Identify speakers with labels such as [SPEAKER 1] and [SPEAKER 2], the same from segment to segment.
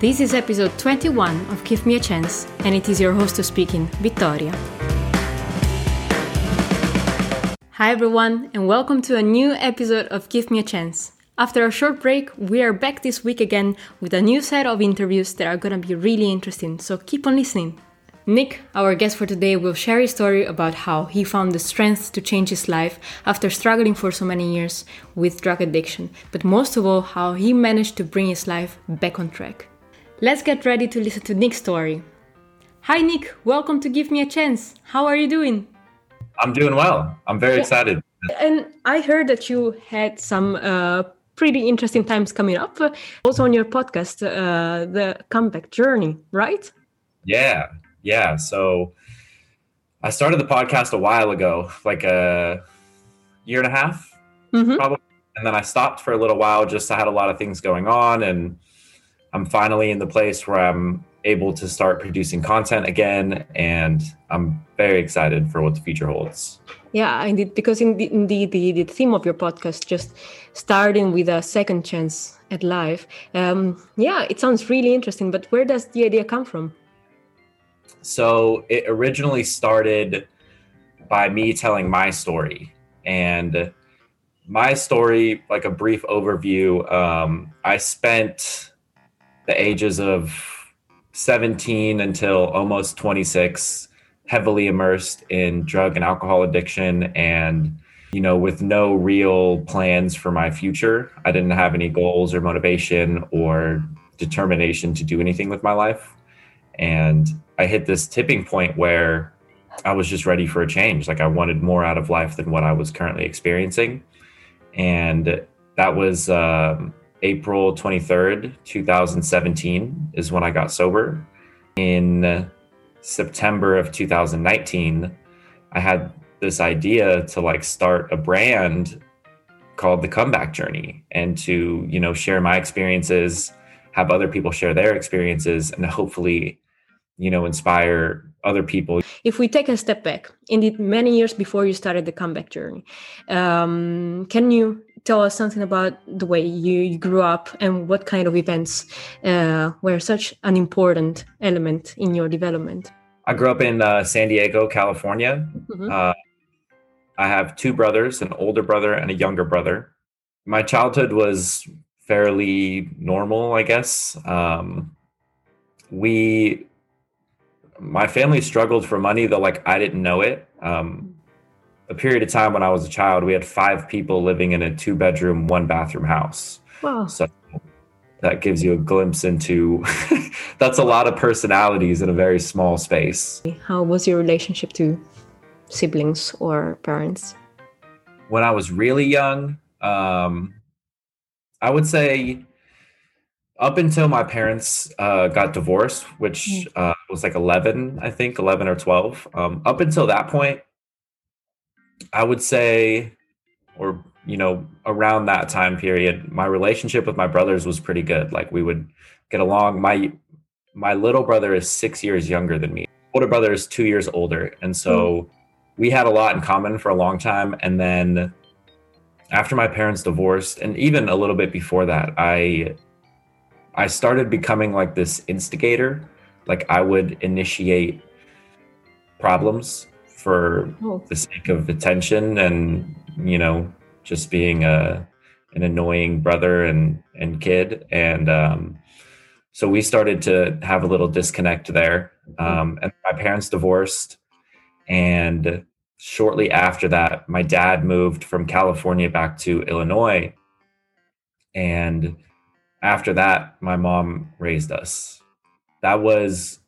[SPEAKER 1] This is episode 21 of Give Me a Chance, and it is your host to speaking, Vittoria. Hi everyone, and welcome to a new episode of Give Me a Chance. After a short break, we are back this week again with a new set of interviews that are gonna be really interesting, so keep on listening. Nick, our guest for today, will share his story about how he found the strength to change his life after struggling for so many years with drug addiction, but most of all, how he managed to bring his life back on track. Let's get ready to listen to Nick's story. Hi, Nick, welcome to Give Me a Chance. How are you doing?
[SPEAKER 2] I'm doing well. I'm very excited.
[SPEAKER 1] And I heard that you had some uh, pretty interesting times coming up, uh, also on your podcast, uh, The Comeback Journey, right?
[SPEAKER 2] Yeah, yeah. So I started the podcast a while ago, like a year and a half,
[SPEAKER 1] Mhm.
[SPEAKER 2] probably. And then I stopped for a little while. Just I had a lot of things going on, and I'm finally in the place where I'm able to start producing content again, and I'm very excited for what the future holds.
[SPEAKER 1] Yeah, indeed, because indeed, indeed the, the theme of your podcast, just starting with a second chance at life. Um, yeah, it sounds really interesting, but where does the idea come from?
[SPEAKER 2] So it originally started by me telling my story. And my story, like a brief overview, um, I spent the ages of 17 until almost 26 heavily immersed in drug and alcohol addiction and you know with no real plans for my future i didn't have any goals or motivation or determination to do anything with my life and I hit this tipping point where I was just ready for a change. Like I wanted more out of life than what I was currently experiencing. And that was um, April 23rd, 2017, is when I got sober. In September of 2019, I had this idea to like start a brand called the comeback journey and to you know share my experiences have other people share their experiences and hopefully you know inspire other people
[SPEAKER 1] If we take a step back, indeed, many years before you started the comeback journey, um, can you tell us something about the way you, grew up and what kind of events uh, were such an important element in your development?
[SPEAKER 2] i grew up in uh, san diego california
[SPEAKER 1] Mhm.
[SPEAKER 2] uh, i have two brothers an older brother and a younger brother my childhood was fairly normal i guess um, we my family struggled for money though like i didn't know it um, a period of time when i was a child we had five people living in a two bedroom one bathroom house
[SPEAKER 1] Wow.
[SPEAKER 2] so that gives you a glimpse into that's a lot of personalities in a very small space
[SPEAKER 1] How was your relationship to siblings or parents?
[SPEAKER 2] when I was really young, um, I would say up until my parents uh, got divorced, which uh, was like 11, I think, 11 or 12. Um, up until that point, I would say, or, you know, around that time period, my relationship with my brothers was pretty good. Like we would get along. My, my little brother is six years younger than me. Older brother is two years older. And so hmm. we had a lot in common for a long time. And then after my parents divorced, and even a little bit before that, I I started becoming like this instigator. Like I would initiate problems for
[SPEAKER 1] Oh,
[SPEAKER 2] the sake of attention and you know just being a an annoying brother and and kid. And um so we started to have a little disconnect there. Um and my parents divorced. And shortly after that my dad moved from california back to illinois. And after that my mom raised us. That was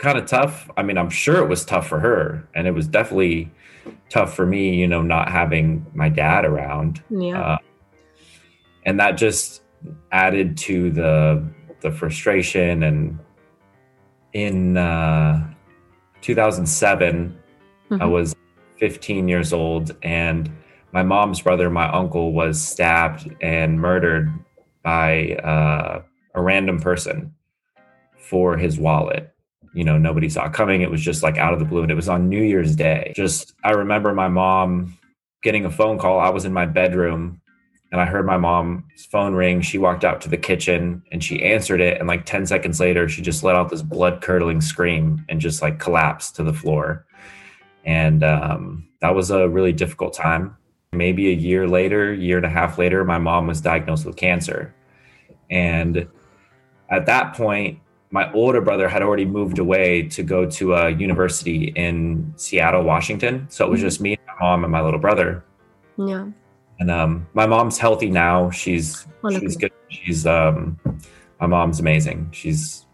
[SPEAKER 2] kind of tough. I mean, I'm sure it was tough for her, and it was definitely tough for me, you know, not having my dad around.
[SPEAKER 1] yeah.
[SPEAKER 2] Uh, and that just added to the the frustration. And in uh, 2007, I
[SPEAKER 1] Mhm.
[SPEAKER 2] was 15 years old, and my mom's brother, my uncle, was stabbed and murdered by uh, a random person for his wallet. You know, nobody saw coming. It was just like out of the blue, and it was on New Year's Day. Just, I remember my mom getting a phone call. I was in my bedroom and I heard my mom's phone ring. She walked out to the kitchen and she answered it. And like 10 seconds later, she just let out this blood curdling scream and just like collapsed to the floor. And um, that was a really difficult time. Maybe a year later, year and a half later, my mom was diagnosed with cancer. And at that point, my older brother had already moved away to go to a university in Seattle, Washington. So it was mm-hmm. just me, and my mom, and my little brother.
[SPEAKER 1] Yeah.
[SPEAKER 2] And um, my mom's healthy now. She's Wonderful. she's good. She's um, my mom's amazing. She's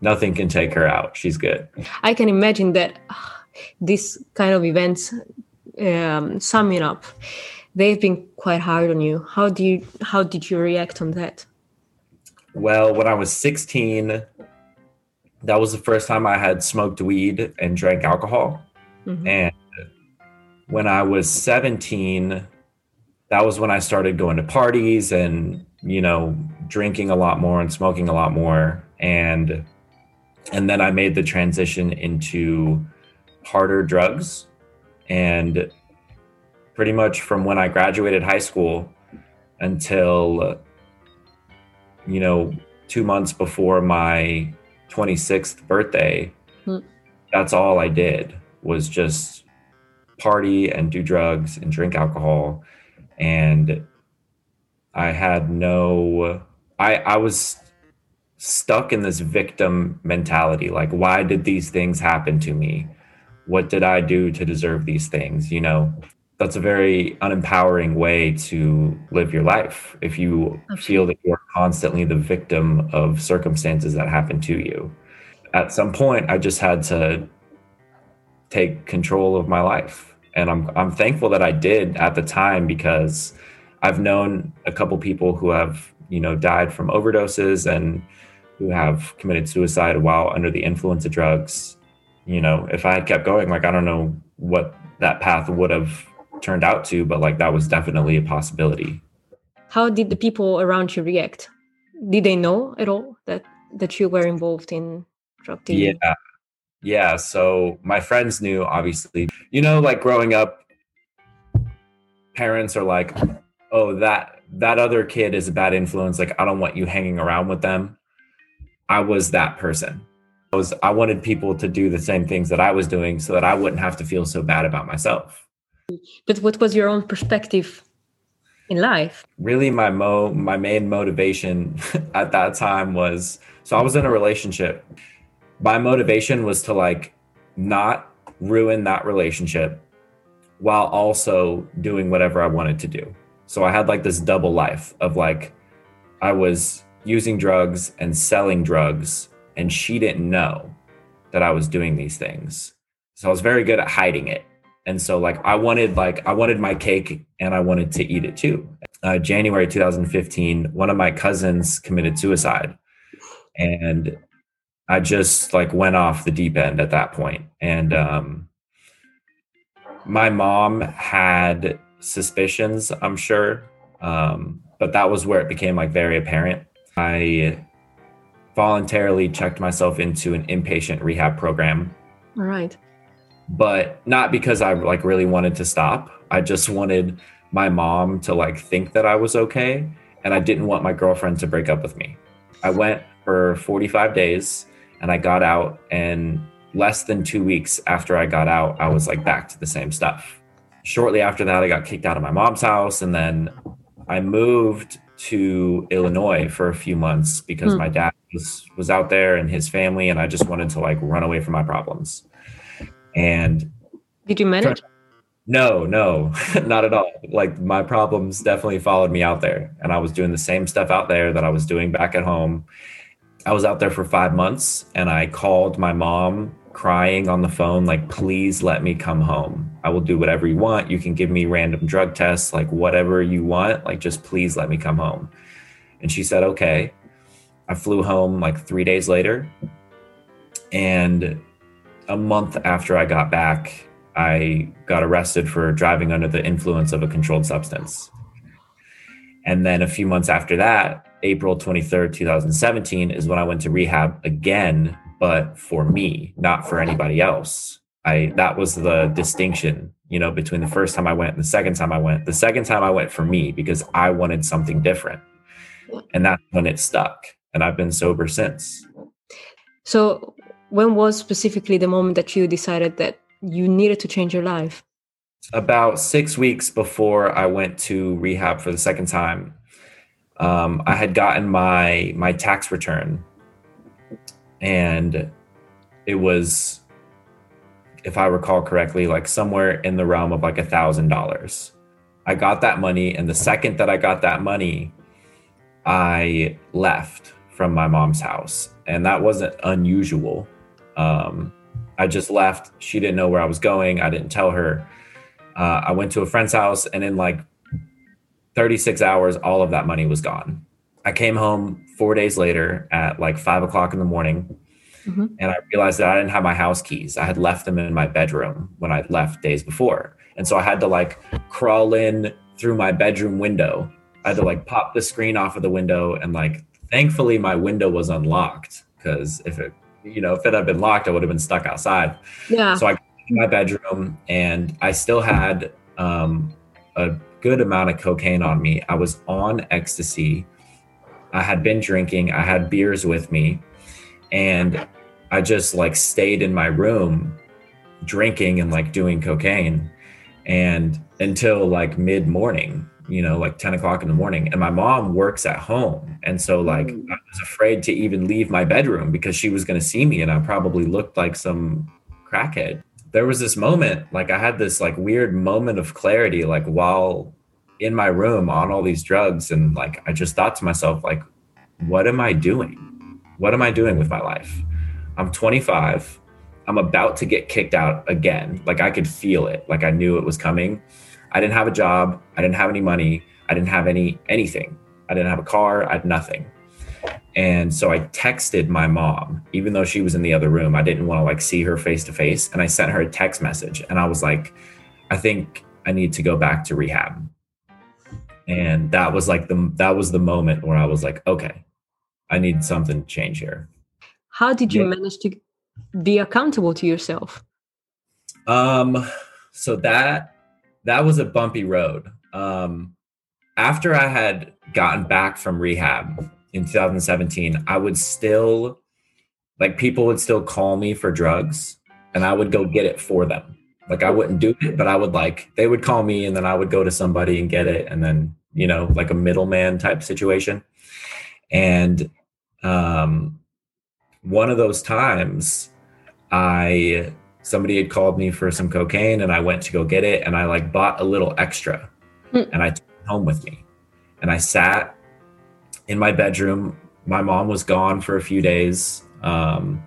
[SPEAKER 2] nothing can take her out. She's good.
[SPEAKER 1] I can imagine that uh, this kind of events, um, summing up, they've been quite hard on you. How do you how did you react on that?
[SPEAKER 2] Well, when I was 16, that was the first time I had smoked weed and drank alcohol. Mm-hmm. And when I was 17, that was when I started going to parties and, you know, drinking a lot more and smoking a lot more. And and then I made the transition into harder drugs. And pretty much from when I graduated high school until you know, two months before my 26th birthday, hmm. that's all I did was just party and do drugs and drink alcohol and I had no I I was stuck in this victim mentality like why did these things happen to me? What did I do to deserve these things, you know? That's a very unempowering way to live your life if you feel that you're constantly the victim of circumstances that happen to you. At some point I just had to take control of my life and I'm I'm thankful that I did at the time because I've known a couple people who have you know died from overdoses and who have committed suicide while under the influence of drugs. You know, if I had kept going, like I don't know what that path would have turned out to, but like that was definitely a possibility.
[SPEAKER 1] How did the people around you react? Did they know at all that that you were involved in drug dealing?
[SPEAKER 2] Yeah, yeah. So my friends knew, obviously. You know, like growing up, parents are like, "Oh, that that other kid is a bad influence. Like, I don't want you hanging around with them." I was that person. I was. I wanted people to do the same things that I was doing, so that I wouldn't have to feel so bad about myself.
[SPEAKER 1] But what was your own perspective in life?
[SPEAKER 2] Really, my mo my main motivation at that time was so I was in a relationship my motivation was to like not ruin that relationship while also doing whatever I wanted to do. So I had like this double life of like I was using drugs and selling drugs and she didn't know that I was doing these things. So I was very good at hiding it. And so like I wanted like I wanted my cake and I wanted to eat it too. Uh, January 2015, one of my cousins committed suicide. And I just like went off the deep end at that point. And um, my mom had suspicions, I'm sure, um, but that was where it became like very apparent. I voluntarily checked myself into an inpatient rehab program.
[SPEAKER 1] All right.
[SPEAKER 2] But not because I like really wanted to stop. I just wanted my mom to like think that I was okay. And I didn't want my girlfriend to break up with me. I went for 45 days and I got out and less than 2 weeks after I got out I was like back to the same stuff. Shortly after that I got kicked out of my mom's house and then I moved to Illinois for a few months because mm. my dad was was out there and his family and I just wanted to like run away from my problems. And
[SPEAKER 1] Did you manage?
[SPEAKER 2] No, no, not at all. Like my problems definitely followed me out there and I was doing the same stuff out there that I was doing back at home I was out there for five months and I called my mom crying on the phone, like, please let me come home. I will do whatever you want. You can give me random drug tests, like whatever you want. Like, just please let me come home. And she said, okay. I flew home like three days later. And a month after I got back, I got arrested for driving under the influence of a controlled substance. And then a few months after that, April 23rd, 2017 is when I went to rehab again, but for me, not for anybody else. I that was the distinction, you know, between the first time I went and the second time I went. The second time I went for me because I wanted something different. And that's when it stuck. And I've been sober since.
[SPEAKER 1] So, when was specifically the moment that you decided that you needed to change your life?
[SPEAKER 2] About six weeks before I went to rehab for the second time, um, I had gotten my my tax return, and it was if I recall correctly, like somewhere in the realm of like a thousand dollars. I got that money, and the second that I got that money, I left from my mom's house, and that wasn't unusual. Um, I just left. She didn't know where I was going. I didn't tell her. Uh, I went to a friend's house, and in like 36 hours, all of that money was gone. I came home four days later at like five o'clock in the morning Mm-hmm. And I realized that I didn't have my house keys. I had left them in my bedroom when I left days before. And so I had to like crawl in through my bedroom window. I had to like pop the screen off of the window and like thankfully my window was unlocked because if it you know if it had been locked I would have been stuck outside.
[SPEAKER 1] Yeah.
[SPEAKER 2] So I in my bedroom and I still had um, a good amount of cocaine on me. I was on ecstasy. I had been drinking. I had beers with me and I just like stayed in my room drinking and like doing cocaine and until like mid morning you know like 10 o'clock in the morning and my mom works at home and so like mm. i was afraid to even leave my bedroom because she was going to see me and i probably looked like some crackhead there was this moment like i had this like weird moment of clarity like while in my room on all these drugs and like i just thought to myself like what am i doing what am I doing with my life? I'm 25. I'm about to get kicked out again. Like I could feel it. Like I knew it was coming. I didn't have a job. I didn't have any money. I didn't have any anything. I didn't have a car. I had nothing. And so I texted my mom, even though she was in the other room. I didn't want to like see her face to face. And I sent her a text message and I was like, I think I need to go back to rehab. And that was like the that was the moment where I was like, okay, I need something to change here.
[SPEAKER 1] How did you yeah. manage to be accountable to yourself?
[SPEAKER 2] Um, so that that was a bumpy road. Um, after I had gotten back from rehab in 2017, I would still like people would still call me for drugs and I would go get it for them. Like I wouldn't do it, but I would like they would call me and then I would go to somebody and get it and then, you know, like a middleman type situation. And um, one of those times, I somebody had called me for some cocaine, and I went to go get it, and I like bought a little extra, mm. and I took it home with me, and I sat in my bedroom. My mom was gone for a few days. Um,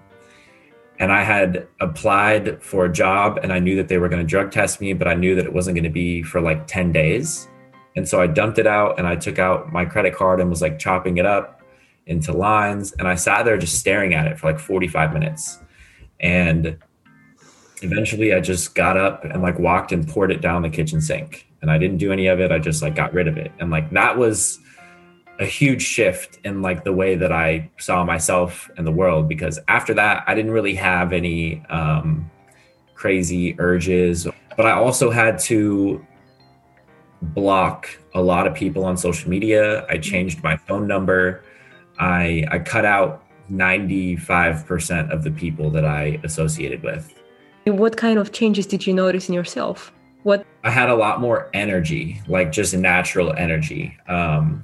[SPEAKER 2] and I had applied for a job and I knew that they were going to drug test me, but I knew that it wasn't going to be for like 10 days. And so I dumped it out and I took out my credit card and was like chopping it up into lines. And I sat there just staring at it for like 45 minutes. And eventually I just got up and like walked and poured it down the kitchen sink. And I didn't do any of it. I just like got rid of it. And like that was a huge shift in like the way that I saw myself and the world because after that I didn't really have any um crazy urges but I also had to block a lot of people on social media. I changed my phone number. I I cut out 95% of the people that I associated with.
[SPEAKER 1] What kind of changes did you notice in yourself? What
[SPEAKER 2] I had a lot more energy, like just natural energy. Um,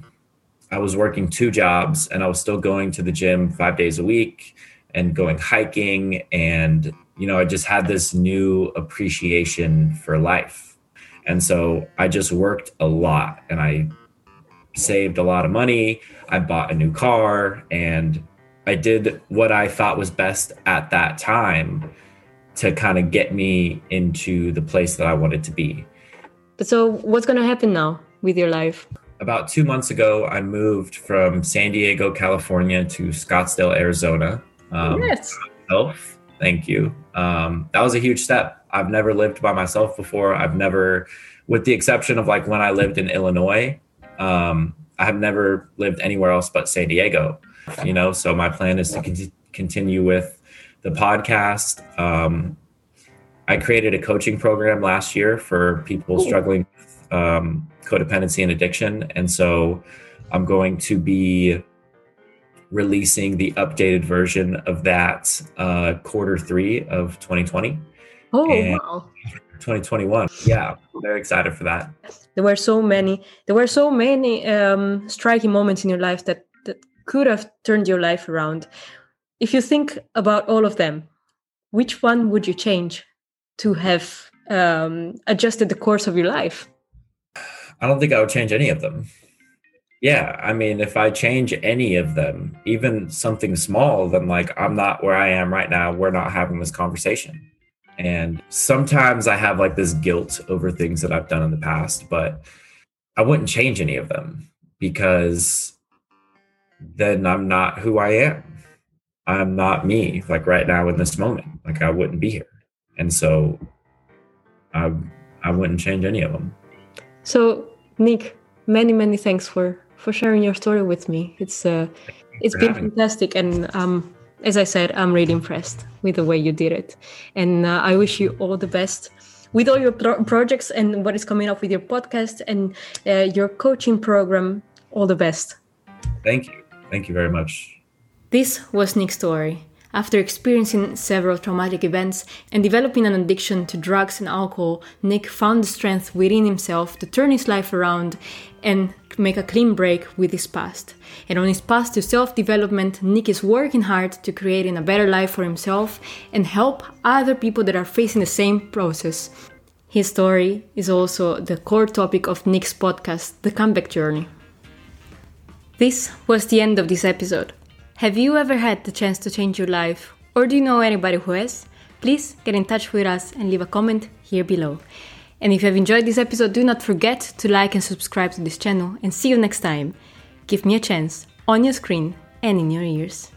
[SPEAKER 2] I was working two jobs and I was still going to the gym five days a week and going hiking. And, you know, I just had this new appreciation for life. And so I just worked a lot and I saved a lot of money. I bought a new car and I did what I thought was best at that time to kind of get me into the place that I wanted to be.
[SPEAKER 1] So, what's going to happen now with your life?
[SPEAKER 2] About two months ago, I moved from San Diego, California to Scottsdale, Arizona.
[SPEAKER 1] Um, yes.
[SPEAKER 2] Myself. Thank you. Um, that was a huge step. I've never lived by myself before. I've never, with the exception of like when I lived in Illinois, um, I have never lived anywhere else but San Diego, you know. So my plan is to con- continue with the podcast. Um, I created a coaching program last year for people Ooh. struggling with um, codependency and addiction. And so I'm going to be releasing the updated version of that uh, quarter three of 2020.
[SPEAKER 1] Oh, wow.
[SPEAKER 2] 2021. Yeah, very excited for that.
[SPEAKER 1] There were so many. There were so many um, striking moments in your life that that could have turned your life around. If you think about all of them, which one would you change to have um, adjusted the course of your life?
[SPEAKER 2] I don't think I would change any of them. Yeah, I mean, if I change any of them, even something small, then like I'm not where I am right now. We're not having this conversation. And sometimes I have like this guilt over things that I've done in the past, but I wouldn't change any of them because then I'm not who I am. I'm not me, like right now in this moment. Like I wouldn't be here. And so I I wouldn't change any of them.
[SPEAKER 1] So Nick, many, many thanks for for sharing your story with me. It's uh it's been fantastic and um as I said, I'm really impressed with the way you did it. And uh, I wish you all the best with all your pro- projects and what is coming up with your podcast and uh, your coaching program. All the best.
[SPEAKER 2] Thank you. Thank you very much.
[SPEAKER 1] This was Nick's story. After experiencing several traumatic events and developing an addiction to drugs and alcohol, Nick found the strength within himself to turn his life around and make a clean break with his past. And on his path to self development, Nick is working hard to creating a better life for himself and help other people that are facing the same process. His story is also the core topic of Nick's podcast, The Comeback Journey. This was the end of this episode. Have you ever had the chance to change your life, or do you know anybody who has? Please get in touch with us and leave a comment here below. And if you have enjoyed this episode, do not forget to like and subscribe to this channel, and see you next time. Give me a chance on your screen and in your ears.